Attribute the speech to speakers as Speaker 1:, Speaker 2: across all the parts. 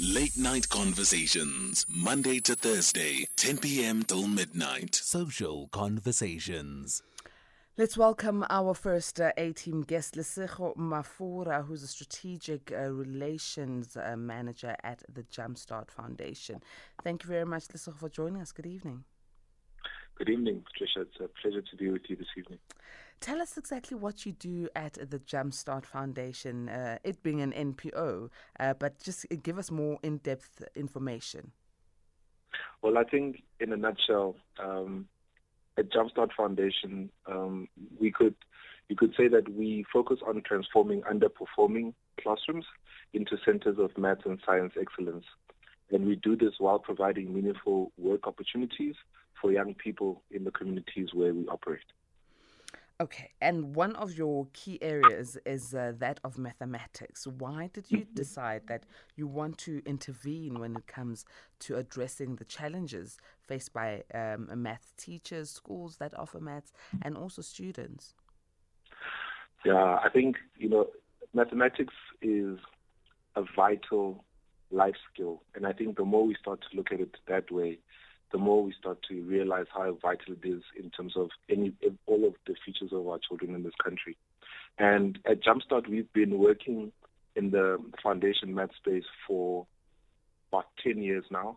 Speaker 1: Late Night Conversations, Monday to Thursday, 10 p.m. till midnight. Social Conversations.
Speaker 2: Let's welcome our first uh, A-team guest, Lesego Maforah, who's a strategic uh, relations uh, manager at the Jumpstart Foundation. Thank you very much, Lesego, for joining us. Good evening.
Speaker 3: Good evening, Patricia. It's a pleasure to be with you this evening.
Speaker 2: Tell us exactly what you do at the Jumpstart Foundation, uh, it being an NPO, uh, but just give us more in depth information.
Speaker 3: Well, I think in a nutshell, um, at Jumpstart Foundation, um, we could you could say that we focus on transforming underperforming classrooms into centers of math and science excellence. And we do this while providing meaningful work opportunities for young people in the communities where we operate.
Speaker 2: Okay, and one of your key areas is uh, that of mathematics. Why did you mm-hmm. decide that you want to intervene when it comes to addressing the challenges faced by um, math teachers, schools that offer maths, and also students?
Speaker 3: Yeah, I think, you know, mathematics is a vital life skill. And I think the more we start to look at it that way, the more we start to realize how vital it is in terms of any all of the futures of our children in this country. And at Jumpstart, we've been working in the foundation math space for about 10 years now.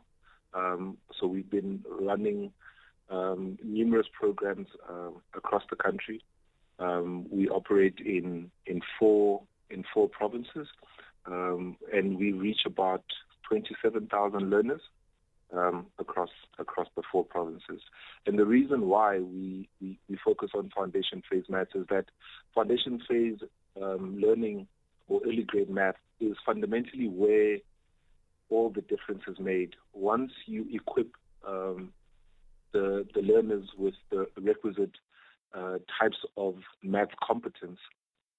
Speaker 3: Um, so we've been running um, numerous programs uh, across the country. Um, we operate in in four in four provinces, um, and we reach about 27,000 learners um, across across the four provinces. And the reason why we, we, we focus on foundation phase maths is that foundation phase um, learning or early grade math is fundamentally where all the difference is made. Once you equip um, the the learners with the requisite uh, types of math competence,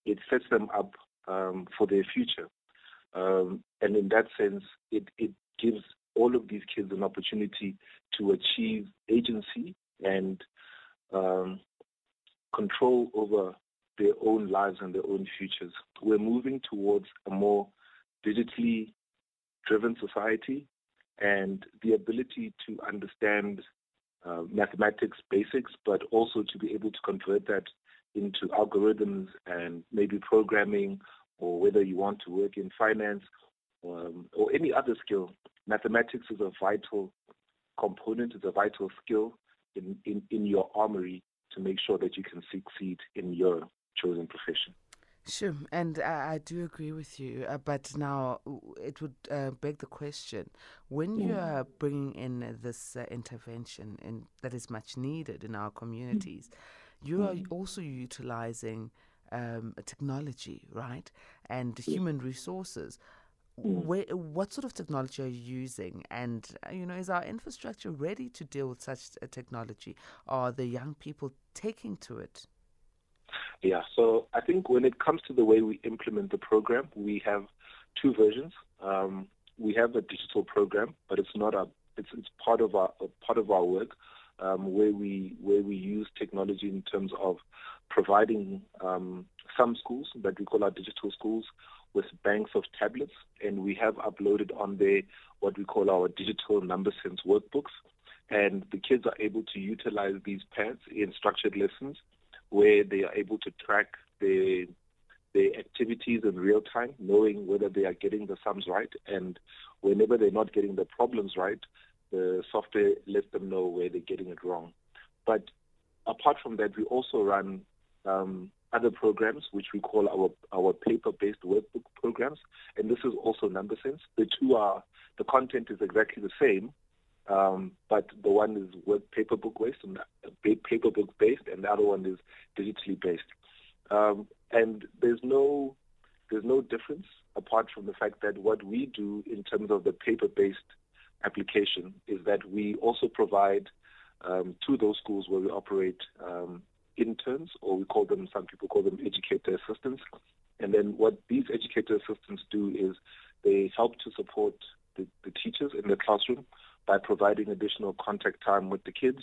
Speaker 3: it sets them up um, for their future. Um, and in that sense, it, it gives all of these kids an opportunity to achieve agency and um, control over their own lives and their own futures. We're moving towards a more digitally driven society and the ability to understand uh, mathematics basics, but also to be able to convert that into algorithms and maybe programming or whether you want to work in finance um, or any other skill mathematics is a vital component, is a vital skill in, in, in your armory to make sure that you can succeed in your chosen profession.
Speaker 2: Sure, and uh, I do agree with you. Uh, but now it would uh, beg the question: when you mm. are bringing in this uh, intervention, and that is much needed in our communities, mm. you are mm. also utilizing um, technology, right, and human resources. Mm. Where, what sort of technology are you using? And, uh, you know, is our infrastructure ready to deal with such a technology? Are the young people taking to it?
Speaker 3: Yeah, so I think when it comes to the way we implement the program, we have two versions. Um, we have a digital program, but it's not a it's it's part of our part of our work um, where we where we use technology in terms of providing um, some schools that we call our digital schools with banks of tablets, and we have uploaded on there what we call our digital number sense workbooks. And the kids are able to utilize these pads in structured lessons where they are able to track their their activities in real time, knowing whether they are getting the sums right. And whenever they're not getting the problems right, the software lets them know where they're getting it wrong. But apart from that, we also run um, other programs, which we call our, our paper-based workbook programs, and this is also number sense. The two are, the content is exactly the same, um, but the one is work paper book based and paper book based, and the other one is digitally based. Um, and there's no there's no difference apart from the fact that what we do in terms of the paper based application is that we also provide um, to those schools where we operate um, interns, or we call them, some people call them educator assistants. And then what these educator assistants do is they help to support the, the teachers in the classroom by providing additional contact time with the kids.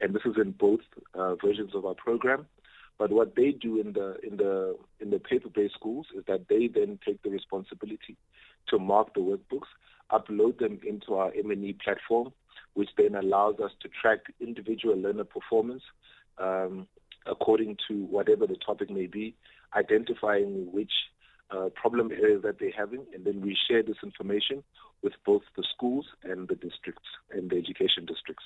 Speaker 3: And this is in both uh, versions of our program. But what they do in the in the in the paper-based schools is that they then take the responsibility to mark the workbooks, upload them into our M&E platform, which then allows us to track individual learner performance um, according to whatever the topic may be, identifying which uh, problem areas that they're having, and then we share this information with both the schools and the districts and the education districts.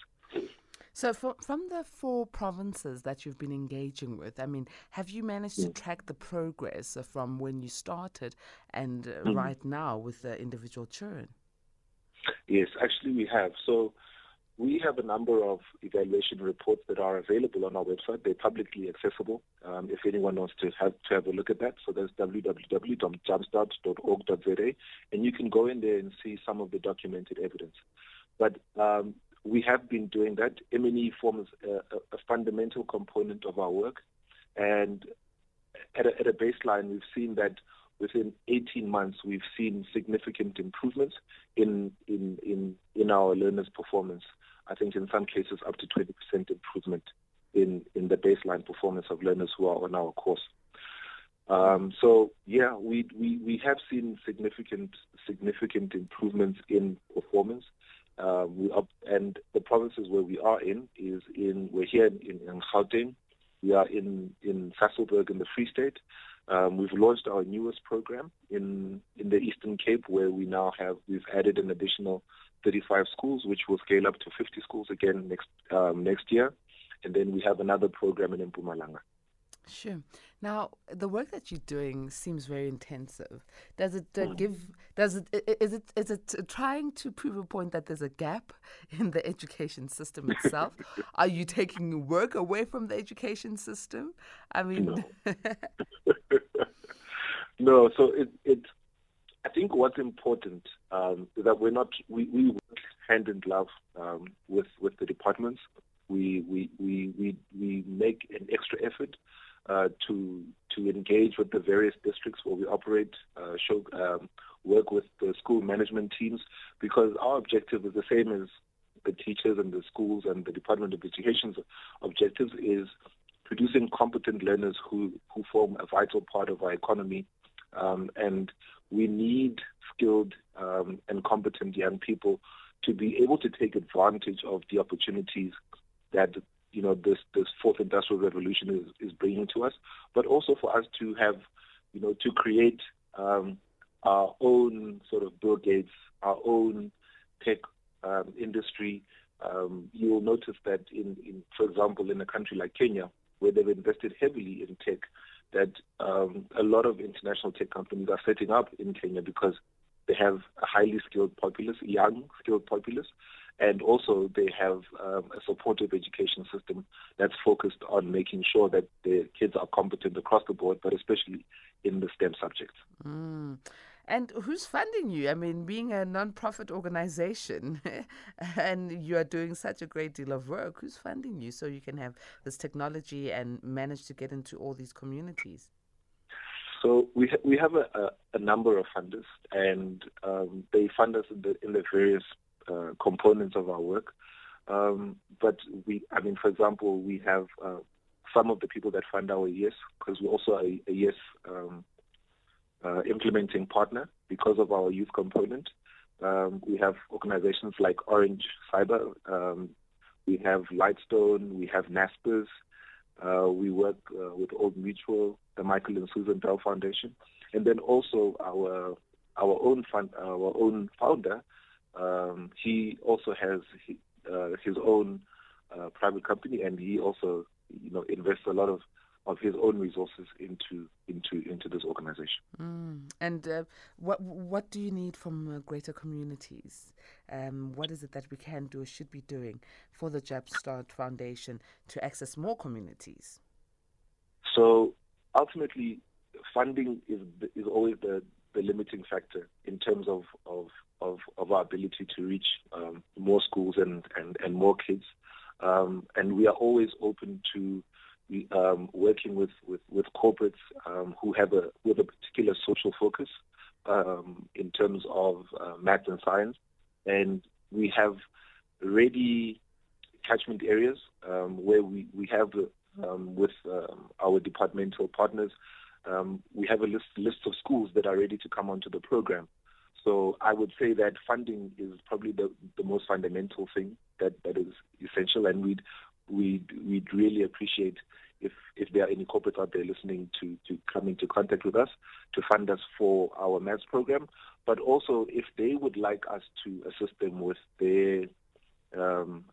Speaker 2: So, for, from the four provinces that you've been engaging with, I mean, have you managed to mm. track the progress from when you started and uh, mm-hmm. right now with the individual children?
Speaker 3: Yes, actually, we have. So, we have a number of evaluation reports that are available on our website. They're publicly accessible um, if anyone wants to have to have a look at that. So that's www.jumpstart.org.za, and you can go in there and see some of the documented evidence. But um, we have been doing that. M&E forms a, a, fundamental component of our work, and at a, at a baseline, we've seen that within 18 months, we've seen significant improvements in in in, in our learners' performance. I think in some cases up to 20% improvement in, in the baseline performance of learners who are on our course. Um, so yeah, we, we, we have seen significant significant improvements in performance. Uh, we up, and the provinces where we are in is in we're here in, in Gauteng, we are in in Sasolburg in the Free State. Um, we've launched our newest program in in the Eastern Cape, where we now have we've added an additional 35 schools, which will scale up to 50 schools again next um, next year, and then we have another program in Mpumalanga.
Speaker 2: Sure. Now, the work that you're doing seems very intensive. Does it uh, mm. give? Does it is it is it trying to prove a point that there's a gap in the education system itself? Are you taking work away from the education system? I mean,
Speaker 3: no. no so it it I think what's important um, is that we're not we, we work hand in glove um, with with the departments. We we we we, we make an extra effort to to engage with the various districts where we operate, uh, show um, work with the school management teams because our objective is the same as the teachers and the schools and the Department of Education's objectives is producing competent learners who who form a vital part of our economy. Um, and we need skilled um, and competent young people to be able to take advantage of the opportunities that you know this this fourth industrial revolution is, is bringing to us, but also for us to have you know to create um, our own sort of Bill Gates, our own tech um, industry. Um, you will notice that in, in, for example, in a country like Kenya, where they've invested heavily in tech, that um, a lot of international tech companies are setting up in Kenya because they have a highly skilled populace, young skilled populace, and also they have um, a supportive education system that's focused on making sure that the kids are competent across the board, but especially in the STEM subjects.
Speaker 2: Mm. And who's funding you? I mean, being a non-profit organization and you are doing such a great deal of work, who's funding you so you can have this technology and manage to get into all these communities?
Speaker 3: So we ha- we have a, a, a, number of funders, and um, they fund us in the in the various uh, components of our work. Um, but we, I mean, for example, we have uh, some of the people that fund our YES because we're also a, a YES um, uh, implementing partner because of our youth component. Um, we have organizations like Orange Cyber, um, we have Lightstone, we have NASPERS, uh, we work uh, with Old Mutual, the Michael and Susan Dell Foundation, and then also our our own fund, our own founder. Um, he also has his, uh, his own uh, private company, and he also you know invests a lot of of his own resources into into into this organization.
Speaker 2: Mm. And uh, what what do you need from uh, greater communities? Um, what is it that we can do or should be doing for the Jumpstart Foundation to access more communities?
Speaker 3: So ultimately, funding is is always the the limiting factor in terms of of of, of our ability to reach um, more schools and, and, and more kids. Um, and we are always open to um, working with, with, with corporates um, who have a with a particular social focus um, in terms of uh, math and science, and we have ready catchment areas um, where we we have with our departmental partners. We have a list list of schools that are ready to come onto the program. So I would say that funding is probably the, the most fundamental thing that, that is essential, and we'd we'd we'd really appreciate if if there are any corporates out there listening to to come into contact with us to fund us for our maths program, but also if they would like us to assist them with their um,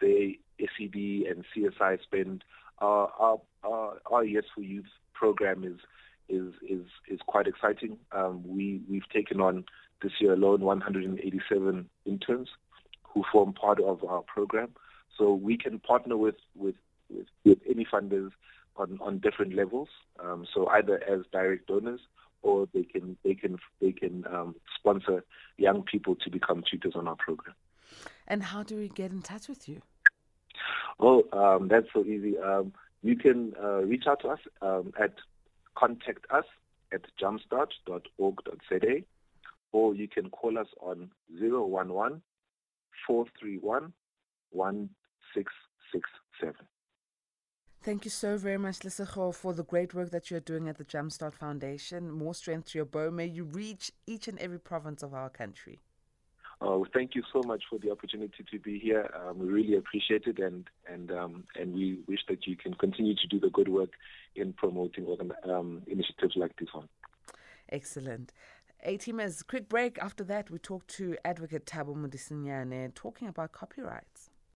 Speaker 3: their SED and CSI spend, uh, our, our our Yes for Youth program is is is is quite exciting. Um, we we've taken on this year alone 187 interns who form part of our program. So we can partner with with with, with any funders on on different levels. Um, so either as direct donors or they can they can they can um, sponsor young people to become tutors on our program.
Speaker 2: And how do we get in touch with you?
Speaker 3: Oh, um, that's so easy. Um, you can uh, reach out to us um, at contact us at jumpstart.org.za or you can call us on 011 431 1667.
Speaker 2: Thank you so very much, Lesego, for the great work that you're doing at the Jumpstart Foundation. More strength to your bow. May you reach each and every province of our country.
Speaker 3: Oh, thank you so much for the opportunity to be here. Um, we really appreciate it, and and um, and we wish that you can continue to do the good work in promoting um, initiatives like this one.
Speaker 2: Excellent. A-teamers, quick break. After that, we talk to Advocate Thabo Modisinyane talking about copyrights.